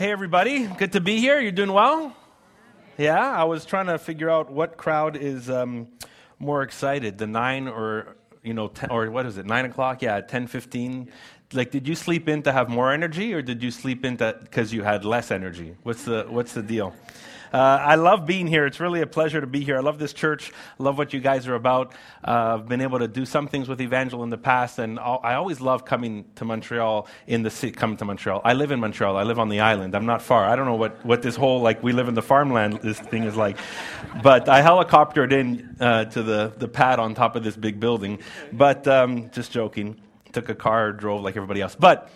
Hey, everybody. Good to be here. You're doing well? Yeah, I was trying to figure out what crowd is um, more excited, the nine or, you know, 10, or what is it, nine o'clock? Yeah, 10, 15. Like, did you sleep in to have more energy or did you sleep in because you had less energy? What's the, what's the deal? Uh, I love being here. It's really a pleasure to be here. I love this church. I love what you guys are about. Uh, I've been able to do some things with Evangel in the past, and I always love coming to Montreal in the city. Coming to Montreal. I live in Montreal. I live on the island. I'm not far. I don't know what, what this whole like we live in the farmland this thing is like, but I helicoptered in uh, to the the pad on top of this big building. But um, just joking. Took a car, drove like everybody else, but.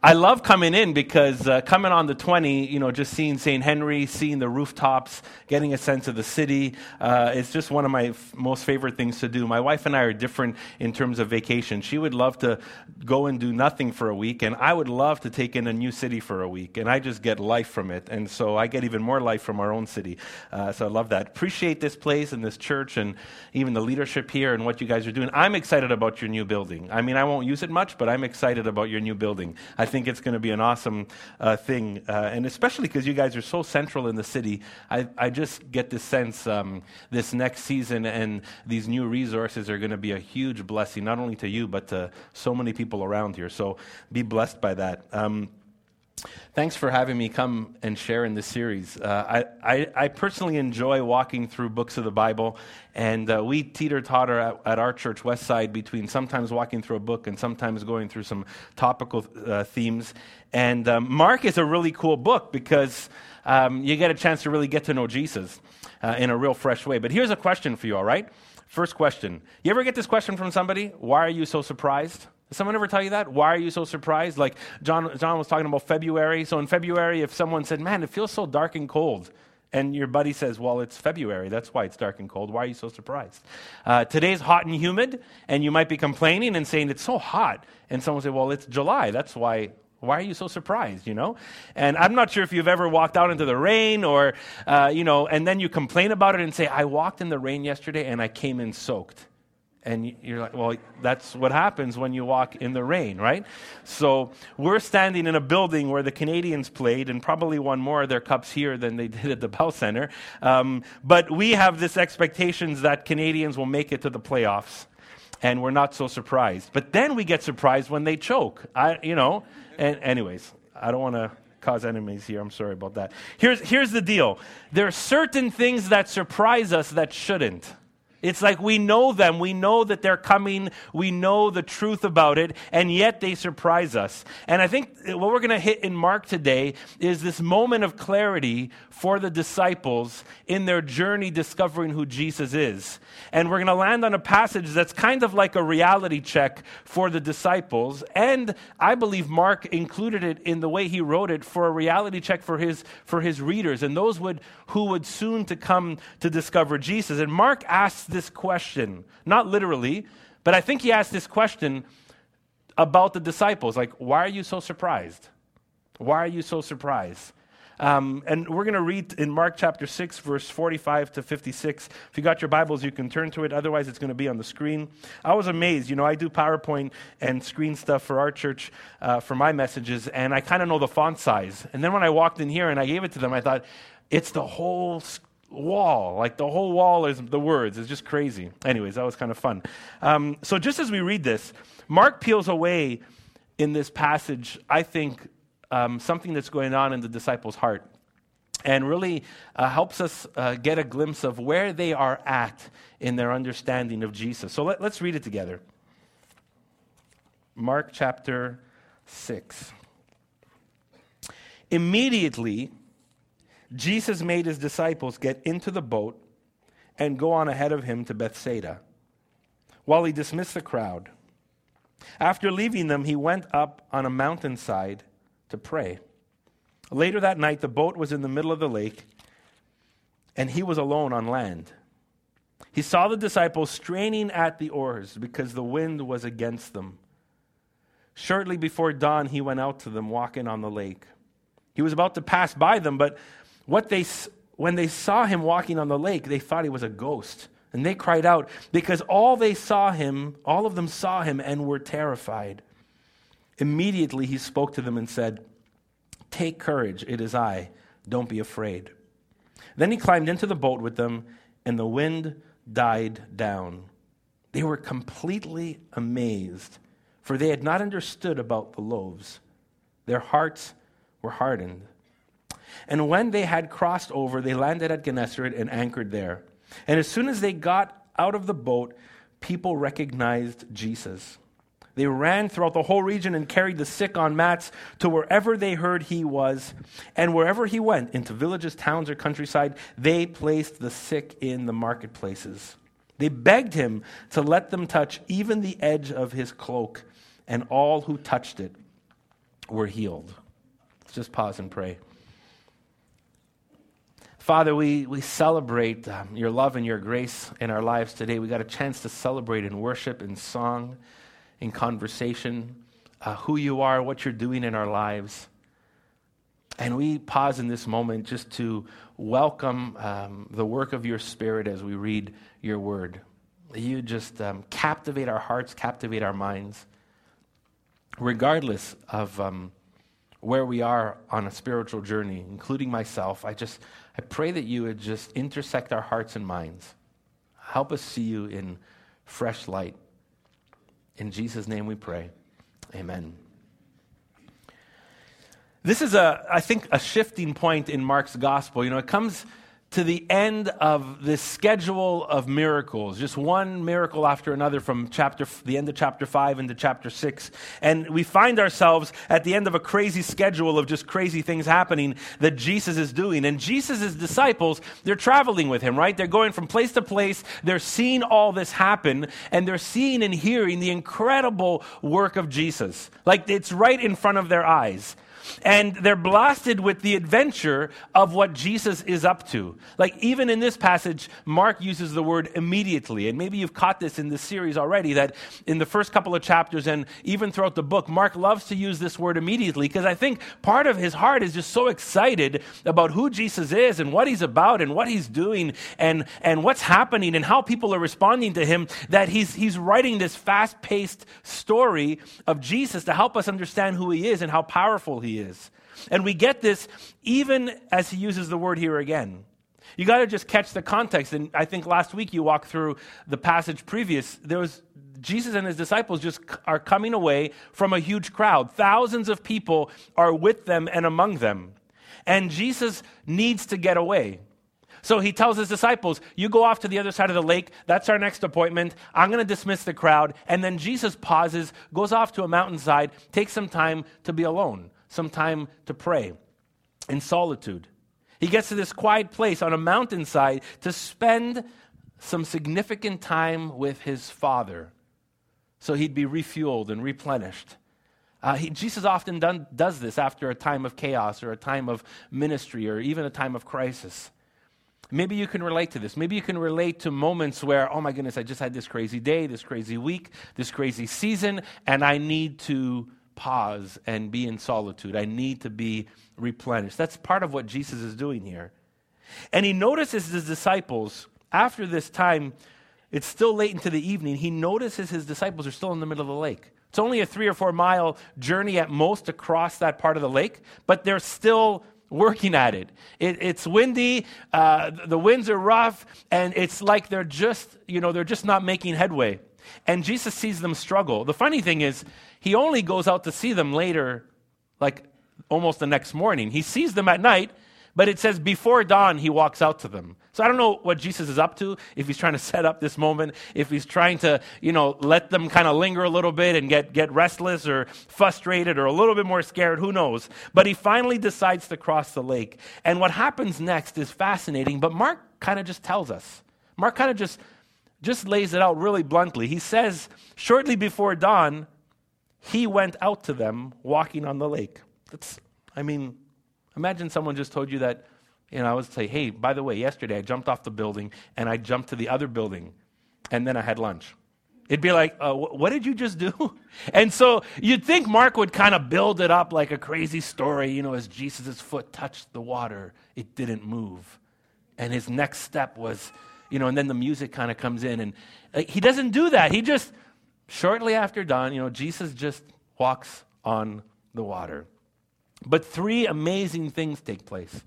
I love coming in because uh, coming on the 20, you know, just seeing St. Henry, seeing the rooftops, getting a sense of the city, uh, it's just one of my f- most favorite things to do. My wife and I are different in terms of vacation. She would love to go and do nothing for a week, and I would love to take in a new city for a week, and I just get life from it. And so I get even more life from our own city. Uh, so I love that. Appreciate this place and this church and even the leadership here and what you guys are doing. I'm excited about your new building. I mean, I won't use it much, but I'm excited about your new building. I think it's going to be an awesome uh, thing. Uh, and especially because you guys are so central in the city, I, I just get this sense um, this next season and these new resources are going to be a huge blessing, not only to you, but to so many people around here. So be blessed by that. Um, Thanks for having me come and share in this series. Uh, I, I, I, personally enjoy walking through books of the Bible, and uh, we teeter totter at, at, our church, Westside, between sometimes walking through a book and sometimes going through some topical uh, themes. And um, Mark is a really cool book because um, you get a chance to really get to know Jesus uh, in a real fresh way. But here's a question for you, all right? First question. You ever get this question from somebody? Why are you so surprised? Does someone ever tell you that? Why are you so surprised? Like John, John was talking about February. So in February, if someone said, Man, it feels so dark and cold, and your buddy says, Well, it's February. That's why it's dark and cold. Why are you so surprised? Uh, today's hot and humid, and you might be complaining and saying, It's so hot. And someone say, Well, it's July. That's why. Why are you so surprised, you know? And I'm not sure if you've ever walked out into the rain or, uh, you know, and then you complain about it and say, I walked in the rain yesterday and I came in soaked. And you're like, well, that's what happens when you walk in the rain, right? So we're standing in a building where the Canadiens played and probably won more of their cups here than they did at the Bell Center. Um, but we have this expectations that Canadiens will make it to the playoffs. And we're not so surprised. But then we get surprised when they choke. I, you know, and anyways, I don't want to cause enemies here. I'm sorry about that. Here's, here's the deal there are certain things that surprise us that shouldn't. It's like we know them. We know that they're coming. We know the truth about it, and yet they surprise us. And I think what we're going to hit in Mark today is this moment of clarity for the disciples in their journey discovering who Jesus is. And we're going to land on a passage that's kind of like a reality check for the disciples. And I believe Mark included it in the way he wrote it for a reality check for his, for his readers and those would, who would soon to come to discover Jesus. And Mark asks this question, not literally, but I think he asked this question about the disciples like, why are you so surprised? Why are you so surprised? Um, and we're going to read in Mark chapter 6, verse 45 to 56. If you got your Bibles, you can turn to it. Otherwise, it's going to be on the screen. I was amazed. You know, I do PowerPoint and screen stuff for our church uh, for my messages, and I kind of know the font size. And then when I walked in here and I gave it to them, I thought, it's the whole wall. Like the whole wall is the words. It's just crazy. Anyways, that was kind of fun. Um, so just as we read this, Mark peels away in this passage, I think, um, something that's going on in the disciples' heart and really uh, helps us uh, get a glimpse of where they are at in their understanding of Jesus. So let, let's read it together. Mark chapter 6. Immediately, Jesus made his disciples get into the boat and go on ahead of him to Bethsaida while he dismissed the crowd. After leaving them, he went up on a mountainside to pray. Later that night, the boat was in the middle of the lake, and he was alone on land. He saw the disciples straining at the oars because the wind was against them. Shortly before dawn, he went out to them walking on the lake. He was about to pass by them, but what they, when they saw him walking on the lake, they thought he was a ghost. And they cried out because all they saw him, all of them saw him and were terrified. Immediately he spoke to them and said, Take courage, it is I. Don't be afraid. Then he climbed into the boat with them, and the wind died down. They were completely amazed, for they had not understood about the loaves. Their hearts were hardened. And when they had crossed over, they landed at Gennesaret and anchored there. And as soon as they got out of the boat, people recognized Jesus. They ran throughout the whole region and carried the sick on mats to wherever they heard he was. And wherever he went, into villages, towns, or countryside, they placed the sick in the marketplaces. They begged him to let them touch even the edge of his cloak, and all who touched it were healed. Let's just pause and pray. Father, we, we celebrate um, your love and your grace in our lives today. We got a chance to celebrate in worship, in song in conversation, uh, who you are, what you're doing in our lives. And we pause in this moment just to welcome um, the work of your Spirit as we read your word. You just um, captivate our hearts, captivate our minds, regardless of um, where we are on a spiritual journey, including myself. I just I pray that you would just intersect our hearts and minds. Help us see you in fresh light. In Jesus' name we pray. Amen. This is a, I think, a shifting point in Mark's gospel. You know, it comes to the end of this schedule of miracles, just one miracle after another from chapter, the end of chapter 5 into chapter 6. And we find ourselves at the end of a crazy schedule of just crazy things happening that Jesus is doing. And Jesus' disciples, they're traveling with him, right? They're going from place to place. They're seeing all this happen, and they're seeing and hearing the incredible work of Jesus. Like it's right in front of their eyes and they're blasted with the adventure of what Jesus is up to. Like, even in this passage, Mark uses the word immediately. And maybe you've caught this in this series already that in the first couple of chapters and even throughout the book, Mark loves to use this word immediately because I think part of his heart is just so excited about who Jesus is and what he's about and what he's doing and, and what's happening and how people are responding to him that he's, he's writing this fast paced story of Jesus to help us understand who he is and how powerful he is is. And we get this even as he uses the word here again. You got to just catch the context. And I think last week you walked through the passage previous. There was Jesus and his disciples just are coming away from a huge crowd. Thousands of people are with them and among them. And Jesus needs to get away. So he tells his disciples, You go off to the other side of the lake. That's our next appointment. I'm going to dismiss the crowd. And then Jesus pauses, goes off to a mountainside, takes some time to be alone some time to pray in solitude. He gets to this quiet place on a mountainside to spend some significant time with his father so he'd be refueled and replenished. Uh, he, Jesus often done, does this after a time of chaos or a time of ministry or even a time of crisis. Maybe you can relate to this. Maybe you can relate to moments where, oh my goodness, I just had this crazy day, this crazy week, this crazy season, and I need to pause and be in solitude. I need to be replenished. That's part of what Jesus is doing here. And he notices his disciples after this time, it's still late into the evening. He notices his disciples are still in the middle of the lake. It's only a three or four mile journey at most across that part of the lake, but they're still working at it. it it's windy, uh, the winds are rough, and it's like they're just, you know, they're just not making headway. And Jesus sees them struggle. The funny thing is, he only goes out to see them later, like almost the next morning. He sees them at night, but it says before dawn he walks out to them. So I don't know what Jesus is up to, if he's trying to set up this moment, if he's trying to, you know, let them kind of linger a little bit and get, get restless or frustrated or a little bit more scared, who knows. But he finally decides to cross the lake. And what happens next is fascinating, but Mark kind of just tells us. Mark kind of just just lays it out really bluntly. He says, shortly before dawn, he went out to them walking on the lake. That's, I mean, imagine someone just told you that, you know, I would say, hey, by the way, yesterday I jumped off the building and I jumped to the other building and then I had lunch. It'd be like, uh, what did you just do? And so you'd think Mark would kind of build it up like a crazy story, you know, as Jesus' foot touched the water, it didn't move. And his next step was, you know, and then the music kind of comes in. And uh, he doesn't do that. He just, shortly after dawn, you know, Jesus just walks on the water. But three amazing things take place.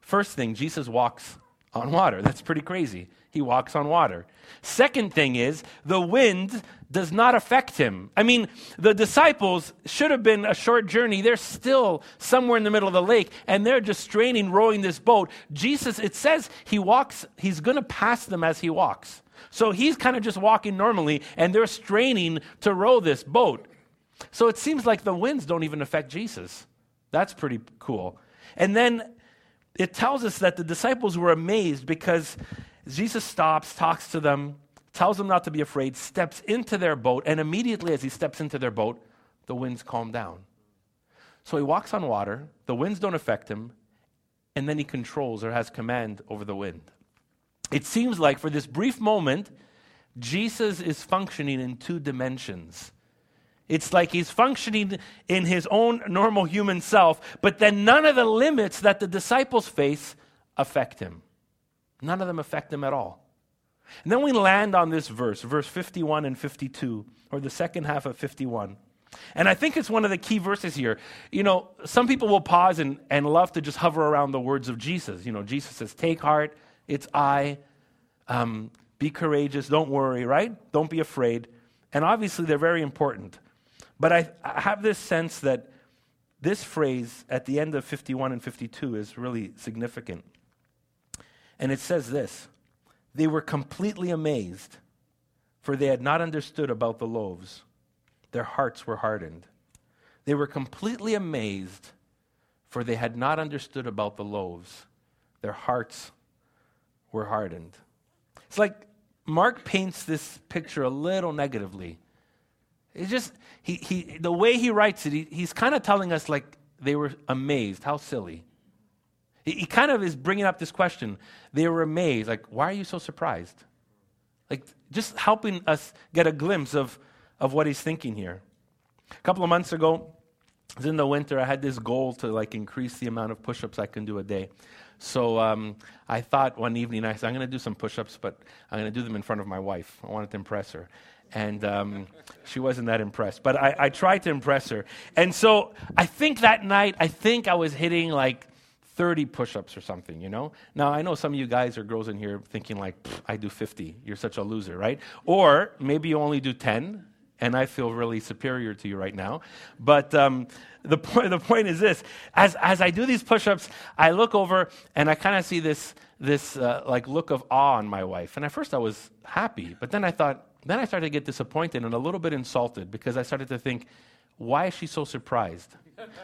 First thing, Jesus walks on water. That's pretty crazy. He walks on water. Second thing is, the wind does not affect him. I mean, the disciples should have been a short journey. They're still somewhere in the middle of the lake, and they're just straining, rowing this boat. Jesus, it says he walks, he's going to pass them as he walks. So he's kind of just walking normally, and they're straining to row this boat. So it seems like the winds don't even affect Jesus. That's pretty cool. And then it tells us that the disciples were amazed because Jesus stops, talks to them, tells them not to be afraid, steps into their boat, and immediately as he steps into their boat, the winds calm down. So he walks on water, the winds don't affect him, and then he controls or has command over the wind. It seems like for this brief moment, Jesus is functioning in two dimensions. It's like he's functioning in his own normal human self, but then none of the limits that the disciples face affect him. None of them affect him at all. And then we land on this verse, verse 51 and 52, or the second half of 51. And I think it's one of the key verses here. You know, some people will pause and, and love to just hover around the words of Jesus. You know, Jesus says, Take heart, it's I. Um, be courageous, don't worry, right? Don't be afraid. And obviously, they're very important. But I, I have this sense that this phrase at the end of 51 and 52 is really significant. And it says this They were completely amazed, for they had not understood about the loaves. Their hearts were hardened. They were completely amazed, for they had not understood about the loaves. Their hearts were hardened. It's like Mark paints this picture a little negatively. It's just, he, he, the way he writes it, he, he's kind of telling us like they were amazed. How silly. He, kind of is bringing up this question. They were amazed. Like, why are you so surprised? Like, just helping us get a glimpse of, of what he's thinking here. A couple of months ago, it was in the winter, I had this goal to like increase the amount of push-ups I can do a day. So um, I thought one evening, I said, I'm going to do some push-ups, but I'm going to do them in front of my wife. I wanted to impress her and um, she wasn't that impressed. But I, I, tried to impress her. And so I think that night, I think I was hitting like 30 push ups or something, you know? Now, I know some of you guys or girls in here thinking, like, I do 50. You're such a loser, right? Or maybe you only do 10, and I feel really superior to you right now. But um, the, point, the point is this as, as I do these push ups, I look over and I kind of see this, this uh, like look of awe on my wife. And at first I was happy, but then I thought, then I started to get disappointed and a little bit insulted because I started to think, why is she so surprised?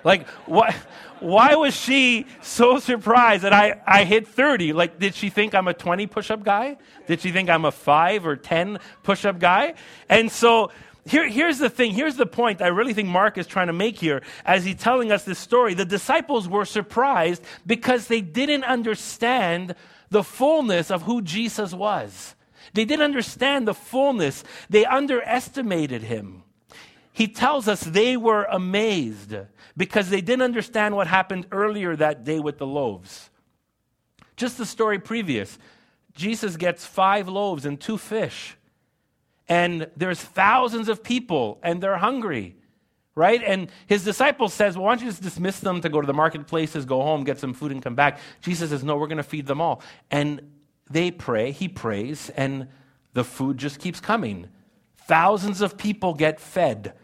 Like, why, why was she so surprised that I, I hit 30? Like, did she think I'm a 20 push up guy? Did she think I'm a 5 or 10 push up guy? And so, here, here's the thing. Here's the point I really think Mark is trying to make here as he's telling us this story. The disciples were surprised because they didn't understand the fullness of who Jesus was. They didn't understand the fullness, they underestimated him. He tells us they were amazed because they didn't understand what happened earlier that day with the loaves. Just the story previous Jesus gets five loaves and two fish, and there's thousands of people, and they're hungry. Right? And his disciples says, well, why don't you just dismiss them to go to the marketplaces, go home, get some food, and come back? Jesus says, no, we're going to feed them all. And they pray, he prays, and the food just keeps coming. Thousands of people get fed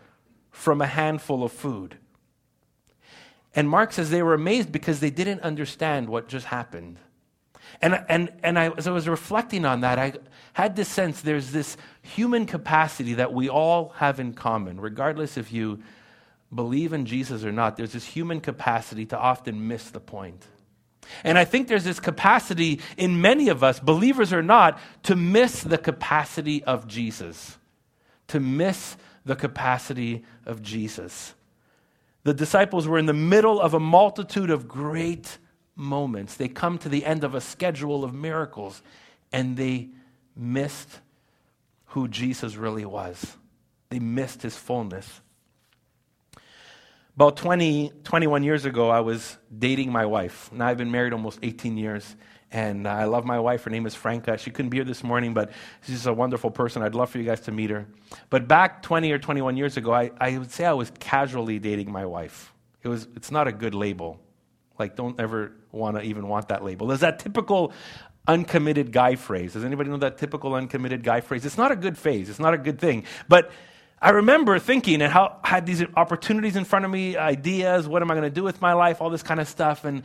from a handful of food. And Mark says they were amazed because they didn't understand what just happened. And, and, and I, as I was reflecting on that, I had this sense there's this human capacity that we all have in common, regardless if you believe in Jesus or not. There's this human capacity to often miss the point. And I think there's this capacity in many of us, believers or not, to miss the capacity of Jesus. To miss the capacity of Jesus. The disciples were in the middle of a multitude of great moments. They come to the end of a schedule of miracles and they missed who Jesus really was. They missed his fullness. About 20, 21 years ago, I was dating my wife. Now I've been married almost 18 years, and I love my wife. Her name is Franca. She couldn't be here this morning, but she's a wonderful person. I'd love for you guys to meet her. But back 20 or 21 years ago, I, I would say I was casually dating my wife. It was, it's not a good label. Like, don't ever want to even want that label. There's that typical uncommitted guy phrase. Does anybody know that typical uncommitted guy phrase? It's not a good phase, it's not a good thing. But I remember thinking and how I had these opportunities in front of me, ideas, what am I going to do with my life, all this kind of stuff. And,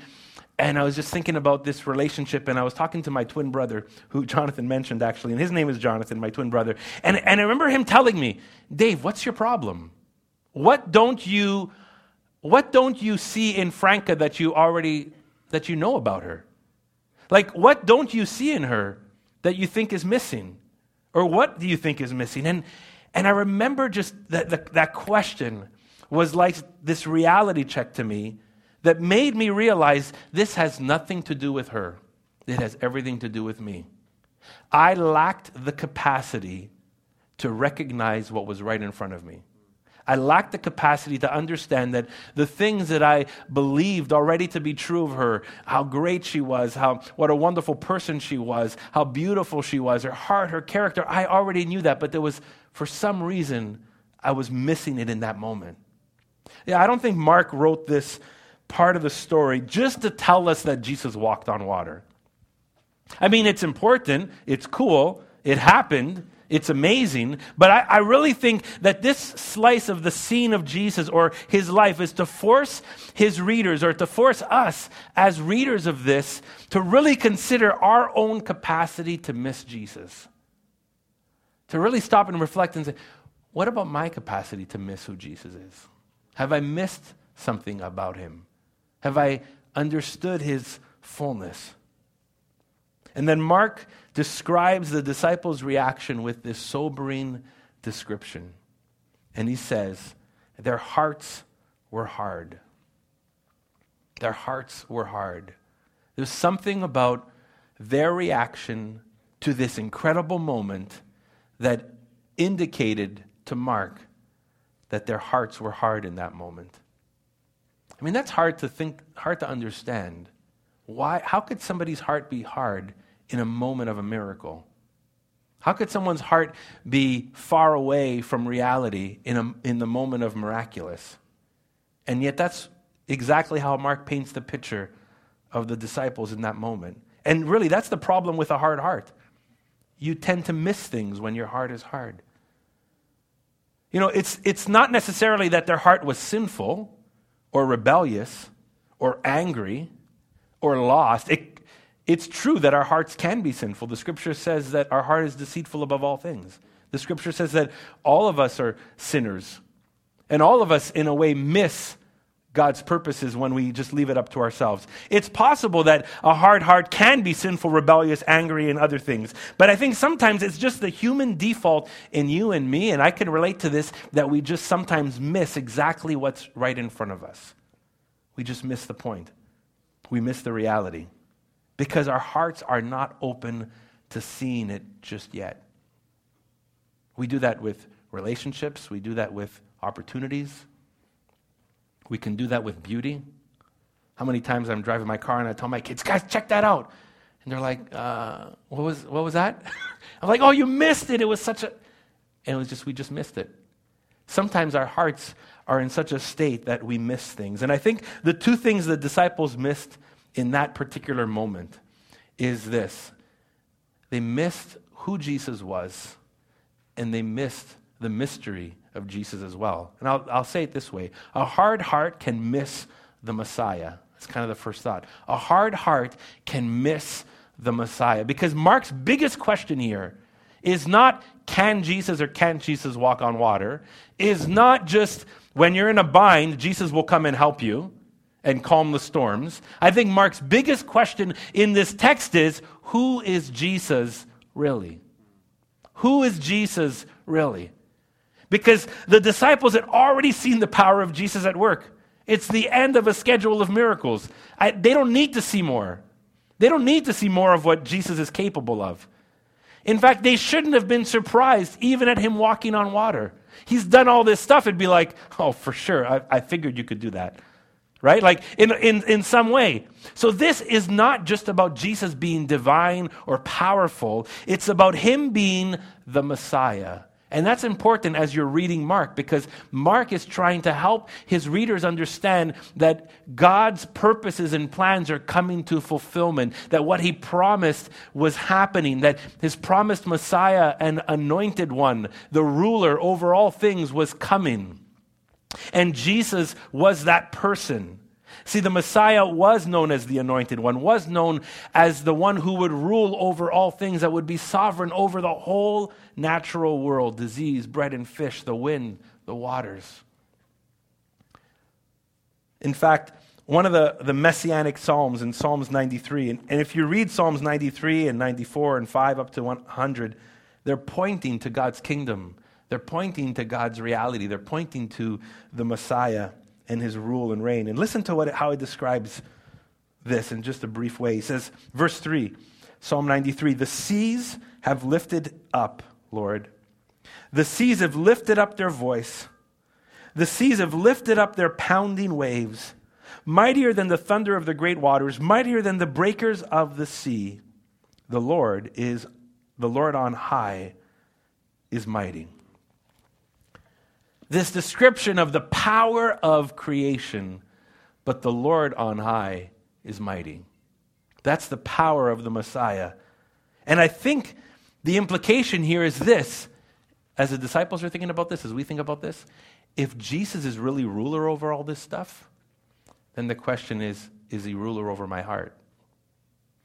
and I was just thinking about this relationship, and I was talking to my twin brother, who Jonathan mentioned actually, and his name is Jonathan, my twin brother. And, and I remember him telling me, Dave, what's your problem? What don't you, what don't you see in Franca that you already, that you know about her? Like, what don't you see in her that you think is missing? Or what do you think is missing? And, and I remember just that, that, that question was like this reality check to me that made me realize this has nothing to do with her. It has everything to do with me. I lacked the capacity to recognize what was right in front of me. I lacked the capacity to understand that the things that I believed already to be true of her, how great she was, how what a wonderful person she was, how beautiful she was, her heart, her character, I already knew that, but there was for some reason I was missing it in that moment. Yeah, I don't think Mark wrote this part of the story just to tell us that Jesus walked on water. I mean, it's important, it's cool, it happened, it's amazing. But I, I, really think that this slice of the scene of Jesus or his life is to force his readers or to force us as readers of this to really consider our own capacity to miss Jesus. To really stop and reflect and say, what about my capacity to miss who Jesus is? Have I missed something about him? Have I understood his fullness? And then Mark describes the disciples' reaction with this sobering description. And he says, Their hearts were hard. Their hearts were hard. There's something about their reaction to this incredible moment that indicated to Mark that their hearts were hard in that moment. I mean, that's hard to think, hard to understand. Why, how could somebody's heart be hard in a moment of a miracle? How could someone's heart be far away from reality in, a, in the moment of miraculous? And yet, that's exactly how Mark paints the picture of the disciples in that moment. And really, that's the problem with a hard heart. You tend to miss things when your heart is hard. You know, it's, it's not necessarily that their heart was sinful or rebellious or angry or lost. It it's true that our hearts can be sinful. The scripture says that our heart is deceitful above all things. The scripture says that all of us are sinners. And all of us, in a way, miss God's purposes when we just leave it up to ourselves. It's possible that a hard heart can be sinful, rebellious, angry, and other things. But I think sometimes it's just the human default in you and me, and I can relate to this, that we just sometimes miss exactly what's right in front of us. We just miss the point. We miss the reality because our hearts are not open to seeing it just yet. We do that with relationships, we do that with opportunities, we can do that with beauty. How many times I'm driving my car and I tell my kids, guys, check that out. And they're like, uh, what, was, what was that? I'm like, oh, you missed it. It was such a. And it was just, we just missed it. Sometimes our hearts are in such a state that we miss things. And I think the two things the disciples missed in that particular moment is this they missed who Jesus was, and they missed the mystery of Jesus as well. And I'll, I'll say it this way a hard heart can miss the Messiah. That's kind of the first thought. A hard heart can miss the Messiah because Mark's biggest question here is not can Jesus or can't Jesus walk on water, is not just when you're in a bind, Jesus will come and help you and calm the storms. I think Mark's biggest question in this text is who is Jesus really? Who is Jesus really? Because the disciples had already seen the power of Jesus at work. It's the end of a schedule of miracles. I, they don't need to see more. They don't need to see more of what Jesus is capable of. In fact, they shouldn't have been surprised even at him walking on water. He's done all this stuff. It'd be like, oh, for sure, I, I figured you could do that right? Like in, in, in some way. So this is not just about Jesus being divine or powerful, it's about him being the Messiah. And that's important as you're reading Mark because Mark is trying to help his readers understand that God's purposes and plans are coming to fulfillment, that what he promised was happening, that his promised Messiah and anointed one, the ruler over all things, was coming. And Jesus was that person. See, the Messiah was known as the anointed one, was known as the one who would rule over all things, that would be sovereign over the whole natural world disease, bread and fish, the wind, the waters. In fact, one of the, the messianic psalms in Psalms 93, and, and if you read Psalms 93 and 94 and 5 up to 100, they're pointing to God's kingdom. They're pointing to God's reality. They're pointing to the Messiah and his rule and reign. And listen to what, how he describes this in just a brief way. He says, verse 3, Psalm 93 The seas have lifted up, Lord. The seas have lifted up their voice. The seas have lifted up their pounding waves, mightier than the thunder of the great waters, mightier than the breakers of the sea. The Lord is, the Lord on high is mighty this description of the power of creation, but the Lord on high is mighty. That's the power of the Messiah. And I think the implication here is this as the disciples are thinking about this, as we think about this, if Jesus is really ruler over all this stuff, then the question is is he ruler over my heart?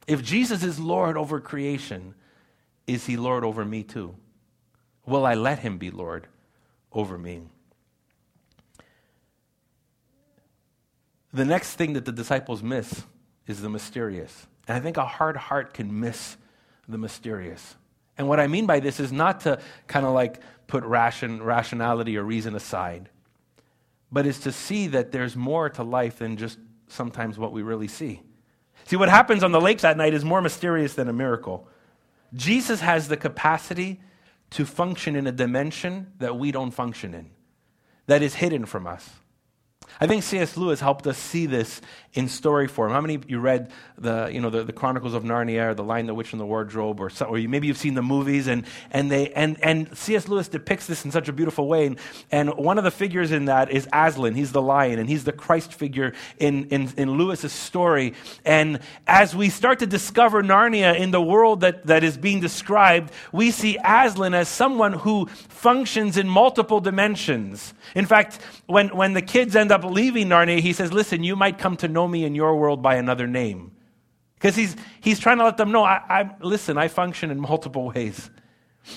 If Jesus is Lord over creation, is he Lord over me too? Will I let him be Lord over me? The next thing that the disciples miss is the mysterious. And I think a hard heart can miss the mysterious. And what I mean by this is not to kind of like put ration, rationality or reason aside, but is to see that there's more to life than just sometimes what we really see. See, what happens on the lake that night is more mysterious than a miracle. Jesus has the capacity to function in a dimension that we don't function in, that is hidden from us. I think C.S. Lewis helped us see this in story form. How many of you read the, you know, the, the Chronicles of Narnia or The Lion, the Witch, and the Wardrobe? Or, or you, maybe you've seen the movies, and, and, they, and, and C.S. Lewis depicts this in such a beautiful way. And, and one of the figures in that is Aslan. He's the lion, and he's the Christ figure in, in, in Lewis's story. And as we start to discover Narnia in the world that, that is being described, we see Aslan as someone who functions in multiple dimensions. In fact, when, when the kids end up leaving Narnia, he says, Listen, you might come to know me in your world by another name. Because he's, he's trying to let them know, I, I, listen, I function in multiple ways.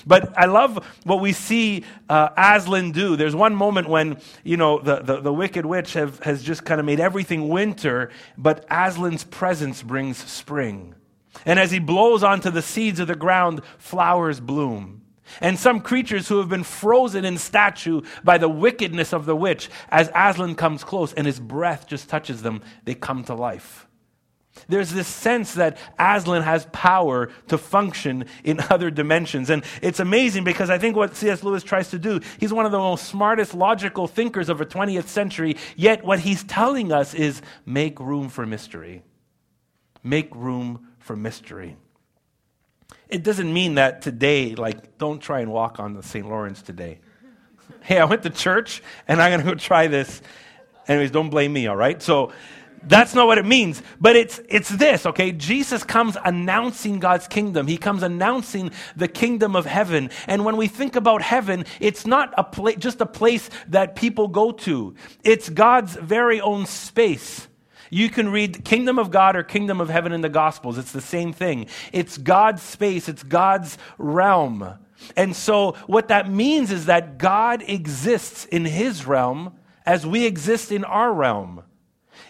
But I love what we see uh, Aslan do. There's one moment when, you know, the, the, the wicked witch have, has just kind of made everything winter, but Aslan's presence brings spring. And as he blows onto the seeds of the ground, flowers bloom. And some creatures who have been frozen in statue by the wickedness of the witch, as Aslan comes close and his breath just touches them, they come to life. There's this sense that Aslan has power to function in other dimensions. And it's amazing because I think what C.S. Lewis tries to do, he's one of the most smartest logical thinkers of the 20th century, yet what he's telling us is make room for mystery. Make room for mystery. It doesn't mean that today, like, don't try and walk on the St. Lawrence today. hey, I went to church and I'm going to go try this. Anyways, don't blame me, all right? So that's not what it means. But it's, it's this, okay? Jesus comes announcing God's kingdom. He comes announcing the kingdom of heaven. And when we think about heaven, it's not a pla- just a place that people go to, it's God's very own space. You can read Kingdom of God or Kingdom of Heaven in the Gospels. It's the same thing. It's God's space, it's God's realm. And so, what that means is that God exists in his realm as we exist in our realm.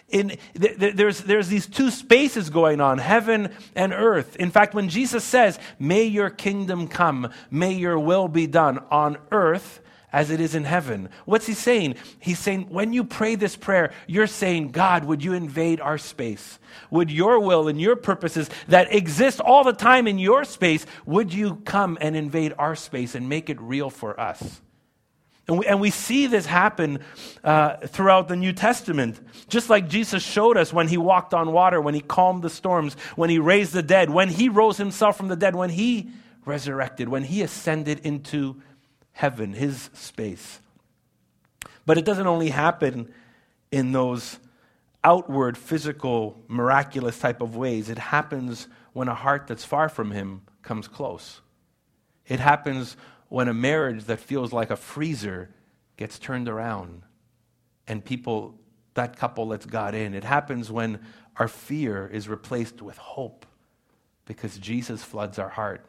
In, th- th- there's, there's these two spaces going on, heaven and earth. In fact, when Jesus says, May your kingdom come, may your will be done on earth as it is in heaven. What's he saying? He's saying, when you pray this prayer, you're saying, God, would you invade our space? Would your will and your purposes that exist all the time in your space, would you come and invade our space and make it real for us? And we, and we see this happen uh, throughout the New Testament. Just like Jesus showed us when he walked on water, when he calmed the storms, when he raised the dead, when he rose himself from the dead, when he resurrected, when he ascended into heaven, his space. But it doesn't only happen in those outward, physical, miraculous type of ways. It happens when a heart that's far from him comes close. It happens when a marriage that feels like a freezer gets turned around and people, that couple lets God in. It happens when our fear is replaced with hope because Jesus floods our heart.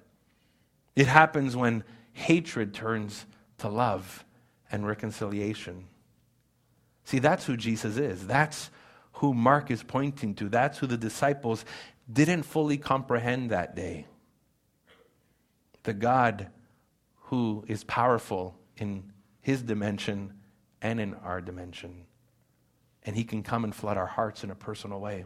It happens when hatred turns to love and reconciliation. See, that's who Jesus is. That's who Mark is pointing to. That's who the disciples didn't fully comprehend that day. The God who is powerful in his dimension and in our dimension. And he can come and flood our hearts in a personal way.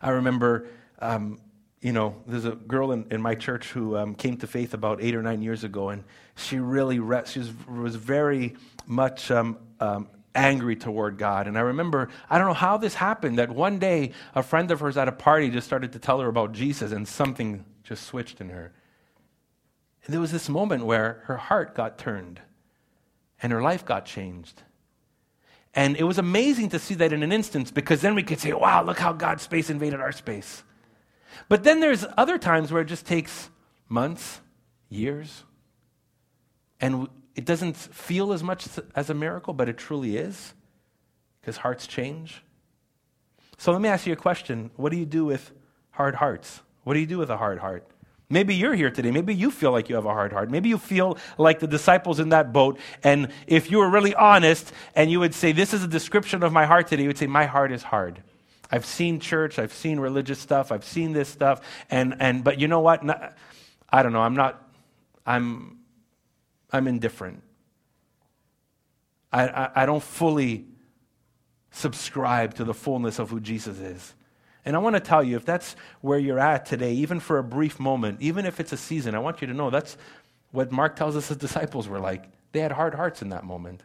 I remember, um, you know, there's a girl in, in my church who um, came to faith about eight or nine years ago, and she really re- she was, was very much um, um, angry toward God. And I remember, I don't know how this happened, that one day a friend of hers at a party just started to tell her about Jesus, and something just switched in her. And there was this moment where her heart got turned and her life got changed. And it was amazing to see that in an instance because then we could say, wow, look how God's space invaded our space. But then there's other times where it just takes months, years, and it doesn't feel as much as a miracle, but it truly is because hearts change. So let me ask you a question What do you do with hard hearts? What do you do with a hard heart? Maybe you're here today. Maybe you feel like you have a hard heart. Maybe you feel like the disciples in that boat. And if you were really honest and you would say, This is a description of my heart today, you would say, My heart is hard. I've seen church, I've seen religious stuff, I've seen this stuff. And, and, but you know what? I don't know. I'm not, I'm, I'm indifferent. I, I, I don't fully subscribe to the fullness of who Jesus is. And I want to tell you, if that's where you're at today, even for a brief moment, even if it's a season, I want you to know that's what Mark tells us his disciples were like. They had hard hearts in that moment.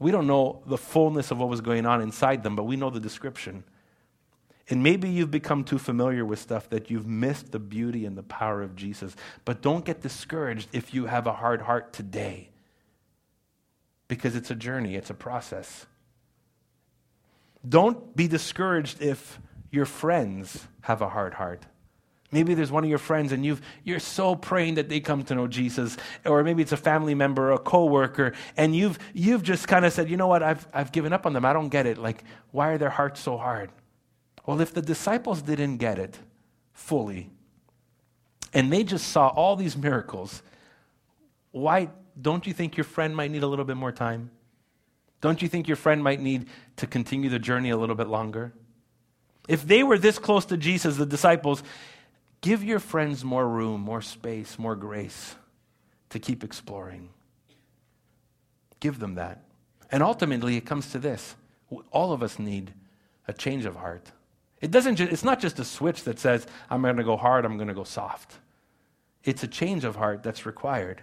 We don't know the fullness of what was going on inside them, but we know the description. And maybe you've become too familiar with stuff that you've missed the beauty and the power of Jesus. But don't get discouraged if you have a hard heart today, because it's a journey, it's a process. Don't be discouraged if your friends have a hard heart. Maybe there's one of your friends and you've, you're so praying that they come to know Jesus. Or maybe it's a family member or a coworker and you've, you've just kind of said, you know what, I've, I've given up on them. I don't get it. Like, why are their hearts so hard? Well, if the disciples didn't get it fully and they just saw all these miracles, why don't you think your friend might need a little bit more time? Don't you think your friend might need to continue the journey a little bit longer? If they were this close to Jesus, the disciples, give your friends more room, more space, more grace to keep exploring. Give them that. And ultimately, it comes to this all of us need a change of heart. It doesn't ju- it's not just a switch that says, I'm going to go hard, I'm going to go soft. It's a change of heart that's required.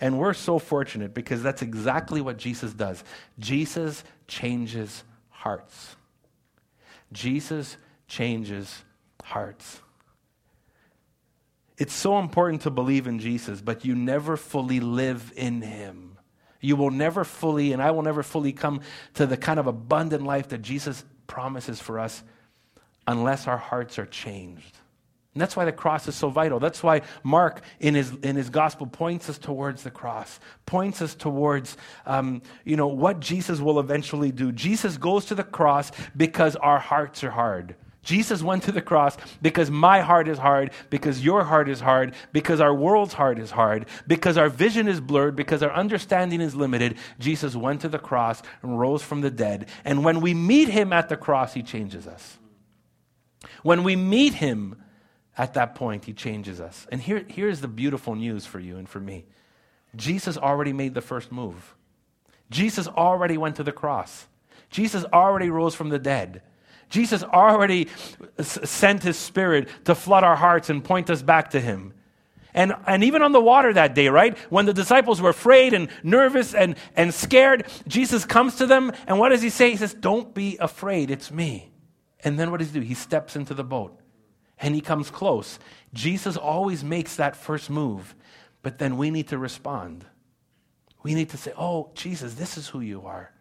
And we're so fortunate because that's exactly what Jesus does. Jesus changes hearts. Jesus changes hearts. It's so important to believe in Jesus, but you never fully live in him. You will never fully, and I will never fully come to the kind of abundant life that Jesus promises for us unless our hearts are changed. And that's why the cross is so vital. That's why Mark, in his, in his gospel, points us towards the cross, points us towards, um, you know, what Jesus will eventually do. Jesus goes to the cross because our hearts are hard. Jesus went to the cross because my heart is hard, because your heart is hard, because our world's heart is hard, because our vision is blurred, because our understanding is limited. Jesus went to the cross and rose from the dead. And when we meet him at the cross, he changes us. When we meet him, at that point, he changes us. And here, here's the beautiful news for you and for me Jesus already made the first move. Jesus already went to the cross. Jesus already rose from the dead. Jesus already sent his spirit to flood our hearts and point us back to him. And, and even on the water that day, right? When the disciples were afraid and nervous and, and scared, Jesus comes to them, and what does he say? He says, Don't be afraid, it's me. And then what does he do? He steps into the boat and he comes close. Jesus always makes that first move. But then we need to respond. We need to say, Oh, Jesus, this is who you are.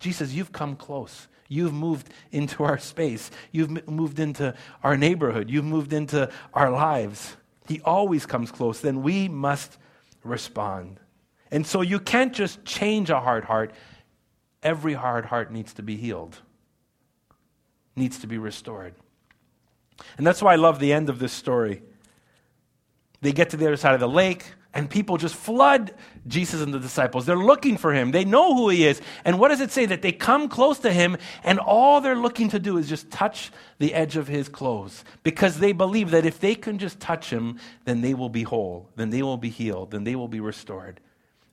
Jesus, you've come close. You've moved into our space. You've moved into our neighborhood. You've moved into our lives. He always comes close. Then we must respond. And so you can't just change a hard heart. Every hard heart needs to be healed, needs to be restored. And that's why I love the end of this story. They get to the other side of the lake and people just flood Jesus and the disciples. They're looking for him. They know who he is. And what does it say? That they come close to him, and all they're looking to do is just touch the edge of his clothes because they believe that if they can just touch him, then they will be whole, then they will be healed, then they will be restored.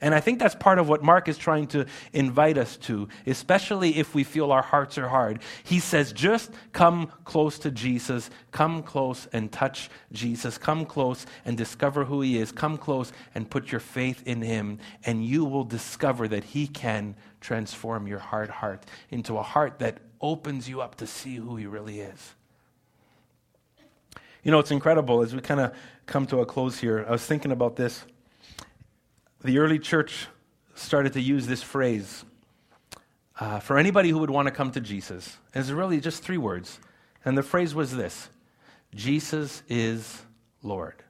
And I think that's part of what Mark is trying to invite us to, especially if we feel our hearts are hard. He says, just come close to Jesus. Come close and touch Jesus. Come close and discover who he is. Come close and put your faith in him, and you will discover that he can transform your hard heart into a heart that opens you up to see who he really is. You know, it's incredible as we kind of come to a close here. I was thinking about this the early church started to use this phrase uh, for anybody who would want to come to Jesus. And it's really just three words. And the phrase was this Jesus is Lord.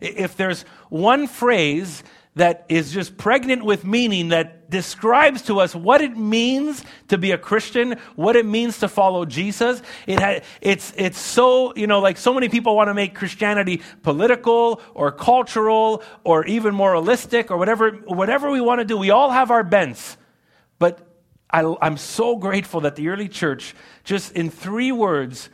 If there's one phrase that is just pregnant with meaning that describes to us what it means to be a Christian, what it means to follow Jesus. It ha- it's, it's so, you know, like so many people want to make Christianity political or cultural or even moralistic or whatever, whatever we want to do. We all have our bents. But I, I'm so grateful that the early church, just in three words,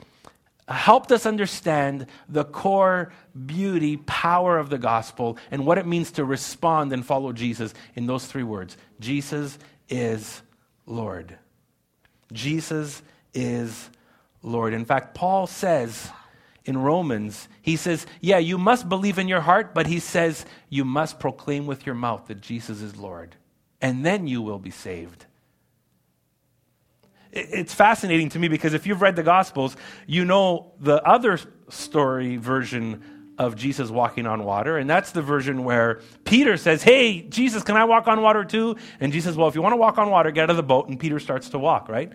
helped us understand the core beauty, power of the gospel, and what it means to respond and follow Jesus in those three words Jesus is Lord. Jesus is Lord. In fact, Paul says in Romans, he says, Yeah, you must believe in your heart, but he says, You must proclaim with your mouth that Jesus is Lord, and then you will be saved it's fascinating to me because if you've read the Gospels, you know the other story version of Jesus walking on water, and that's the version where Peter says, Hey, Jesus, can I walk on water too? And Jesus Well, if you want to walk on water, get out of the boat, and Peter starts to walk, right?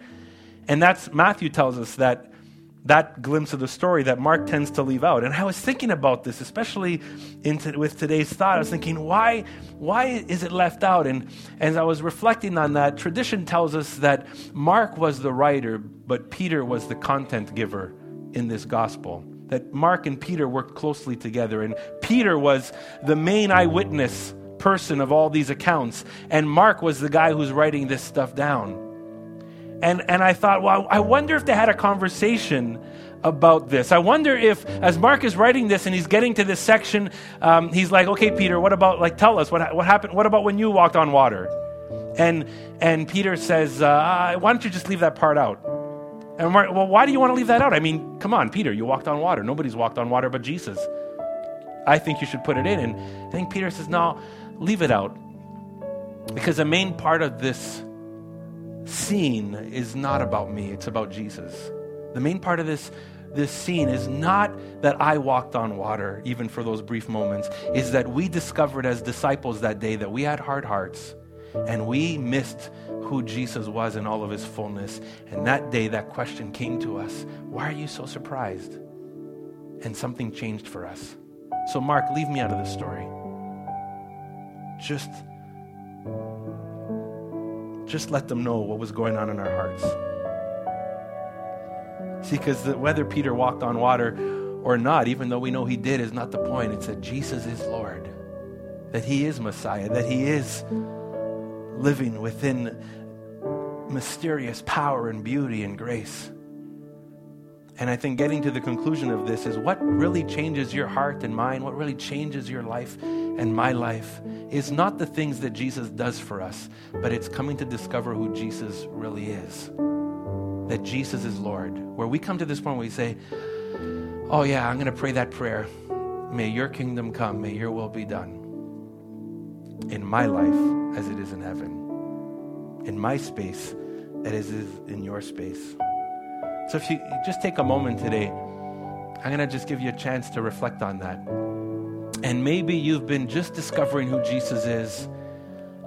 And that's Matthew tells us that that glimpse of the story that Mark tends to leave out. And I was thinking about this, especially into, with today's thought. I was thinking, why, why is it left out? And as I was reflecting on that, tradition tells us that Mark was the writer, but Peter was the content giver in this gospel. That Mark and Peter worked closely together, and Peter was the main eyewitness person of all these accounts, and Mark was the guy who's writing this stuff down. And, and I thought, well, I wonder if they had a conversation about this. I wonder if, as Mark is writing this and he's getting to this section, um, he's like, okay, Peter, what about, like, tell us what, what happened? What about when you walked on water? And, and Peter says, uh, why don't you just leave that part out? And Mark, well, why do you want to leave that out? I mean, come on, Peter, you walked on water. Nobody's walked on water but Jesus. I think you should put it in. And I think Peter says, no, leave it out. Because the main part of this scene is not about me, it's about Jesus. The main part of this this scene is not that I walked on water, even for those brief moments, is that we discovered as disciples that day that we had hard hearts and we missed who Jesus was in all of his fullness. And that day, that question came to us Why are you so surprised? And something changed for us. So, Mark, leave me out of the story. Just just let them know what was going on in our hearts. See, because whether Peter walked on water or not, even though we know he did, is not the point. It's that Jesus is Lord, that he is Messiah, that he is living within mysterious power and beauty and grace. And I think getting to the conclusion of this is what really changes your heart and mind, what really changes your life and my life is not the things that Jesus does for us, but it's coming to discover who Jesus really is. That Jesus is Lord. Where we come to this point where we say, Oh, yeah, I'm going to pray that prayer. May your kingdom come, may your will be done in my life as it is in heaven, in my space as it is in your space. So if you just take a moment today, I'm going to just give you a chance to reflect on that. And maybe you've been just discovering who Jesus is.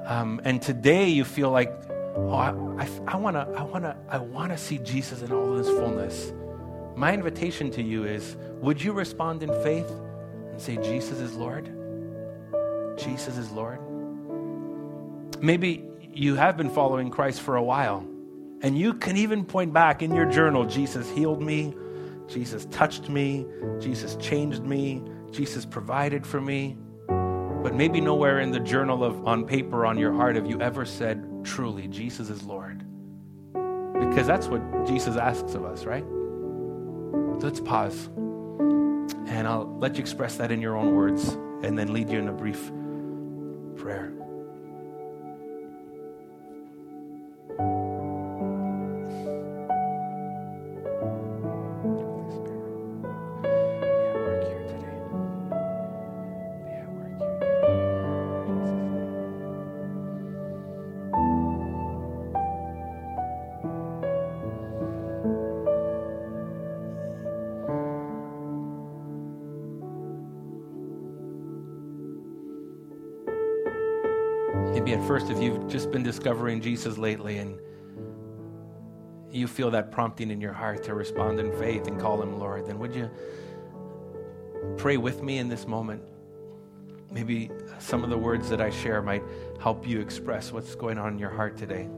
Um, and today you feel like, oh, I, I, want to I wanna, I wanna see Jesus in all his fullness. My invitation to you is would you respond in faith and say, Jesus is Lord? Jesus is Lord? Maybe you have been following Christ for a while, and you can even point back in your journal Jesus healed me, Jesus touched me, Jesus changed me, Jesus provided for me. But maybe nowhere in the journal of on paper on your heart have you ever said truly Jesus is Lord. Because that's what Jesus asks of us, right? So let's pause. And I'll let you express that in your own words and then lead you in a brief prayer. Maybe at first, if you've just been discovering Jesus lately and you feel that prompting in your heart to respond in faith and call him Lord, then would you pray with me in this moment? Maybe some of the words that I share might help you express what's going on in your heart today.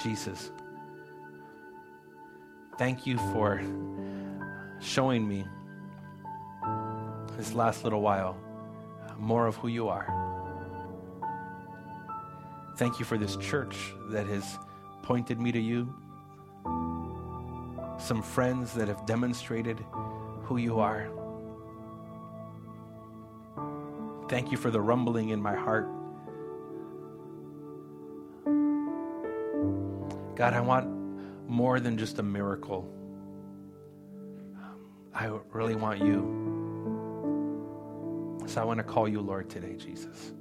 Jesus, thank you for showing me this last little while uh, more of who you are. Thank you for this church that has pointed me to you, some friends that have demonstrated who you are. Thank you for the rumbling in my heart. God, I want more than just a miracle. Um, I really want you. So I want to call you Lord today, Jesus.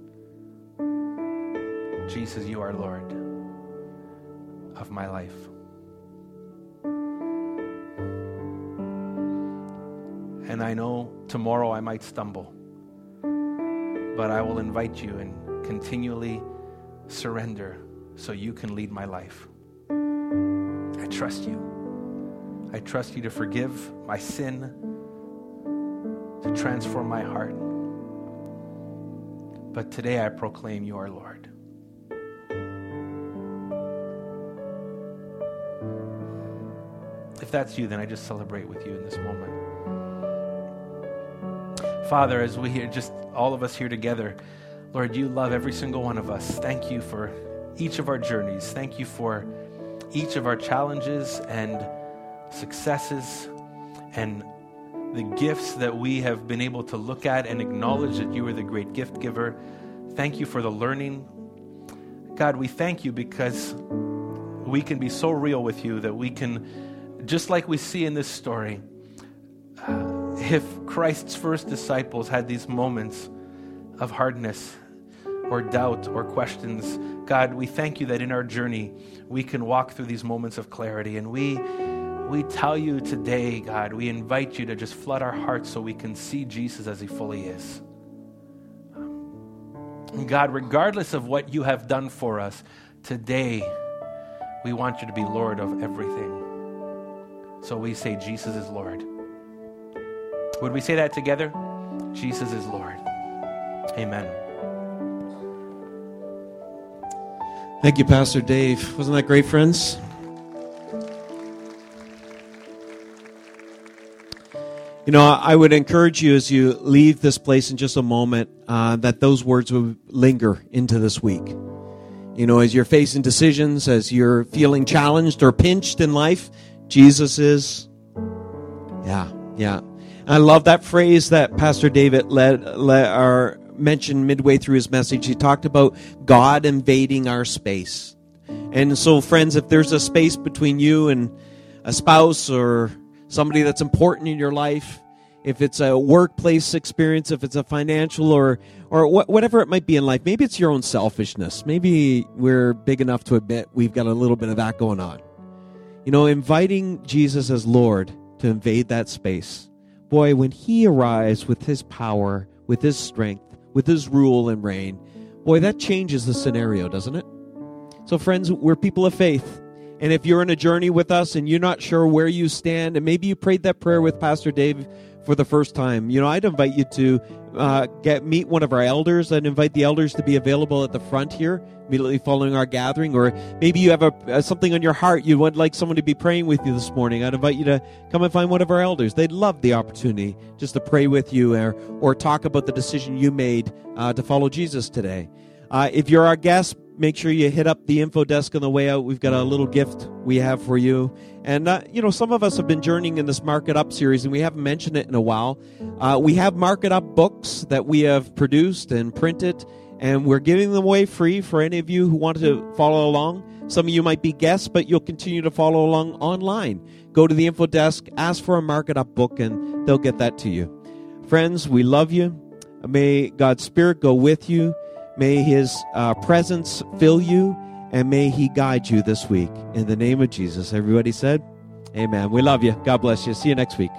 Jesus, you are Lord of my life. And I know tomorrow I might stumble, but I will invite you and continually surrender so you can lead my life. I trust you. I trust you to forgive my sin, to transform my heart. But today I proclaim you are Lord. If that's you, then I just celebrate with you in this moment. Father, as we here, just all of us here together, Lord, you love every single one of us. Thank you for each of our journeys. Thank you for each of our challenges and successes and the gifts that we have been able to look at and acknowledge that you are the great gift giver. Thank you for the learning. God, we thank you because we can be so real with you that we can, just like we see in this story, uh, if Christ's first disciples had these moments of hardness or doubt or questions, God, we thank you that in our journey we can walk through these moments of clarity and we we tell you today, God, we invite you to just flood our hearts so we can see Jesus as he fully is. God, regardless of what you have done for us, today we want you to be Lord of everything. So we say, Jesus is Lord. Would we say that together? Jesus is Lord. Amen. Thank you, Pastor Dave. Wasn't that great, friends? You know, I would encourage you as you leave this place in just a moment uh, that those words would linger into this week. You know, as you're facing decisions, as you're feeling challenged or pinched in life, Jesus is. Yeah, yeah. I love that phrase that Pastor David led, led or mentioned midway through his message. He talked about God invading our space. And so, friends, if there's a space between you and a spouse or somebody that's important in your life, if it's a workplace experience, if it's a financial or or wh- whatever it might be in life, maybe it's your own selfishness. Maybe we're big enough to admit we've got a little bit of that going on. You know, inviting Jesus as Lord to invade that space. Boy, when He arrives with His power, with His strength, with His rule and reign, boy, that changes the scenario, doesn't it? So, friends, we're people of faith. And if you're in a journey with us and you're not sure where you stand, and maybe you prayed that prayer with Pastor Dave for the first time, you know, I'd invite you to uh, get meet one of our elders. I'd invite the elders to be available at the front here immediately following our gathering, or maybe you have a, uh, something on your heart you would like someone to be praying with you this morning. I'd invite you to come and find one of our elders. They'd love the opportunity just to pray with you or, or talk about the decision you made uh, to follow Jesus today. Uh, if you're our guest, make sure you hit up the info desk on the way out. We've got a little gift we have for you. And, uh, you know, some of us have been journeying in this Market Up series, and we haven't mentioned it in a while. Uh, we have Market Up books that we have produced and printed, and we're giving them away free for any of you who want to follow along. Some of you might be guests, but you'll continue to follow along online. Go to the info desk, ask for a Market Up book, and they'll get that to you. Friends, we love you. May God's Spirit go with you. May His uh, presence fill you, and may He guide you this week. In the name of Jesus, everybody said, Amen. We love you. God bless you. See you next week.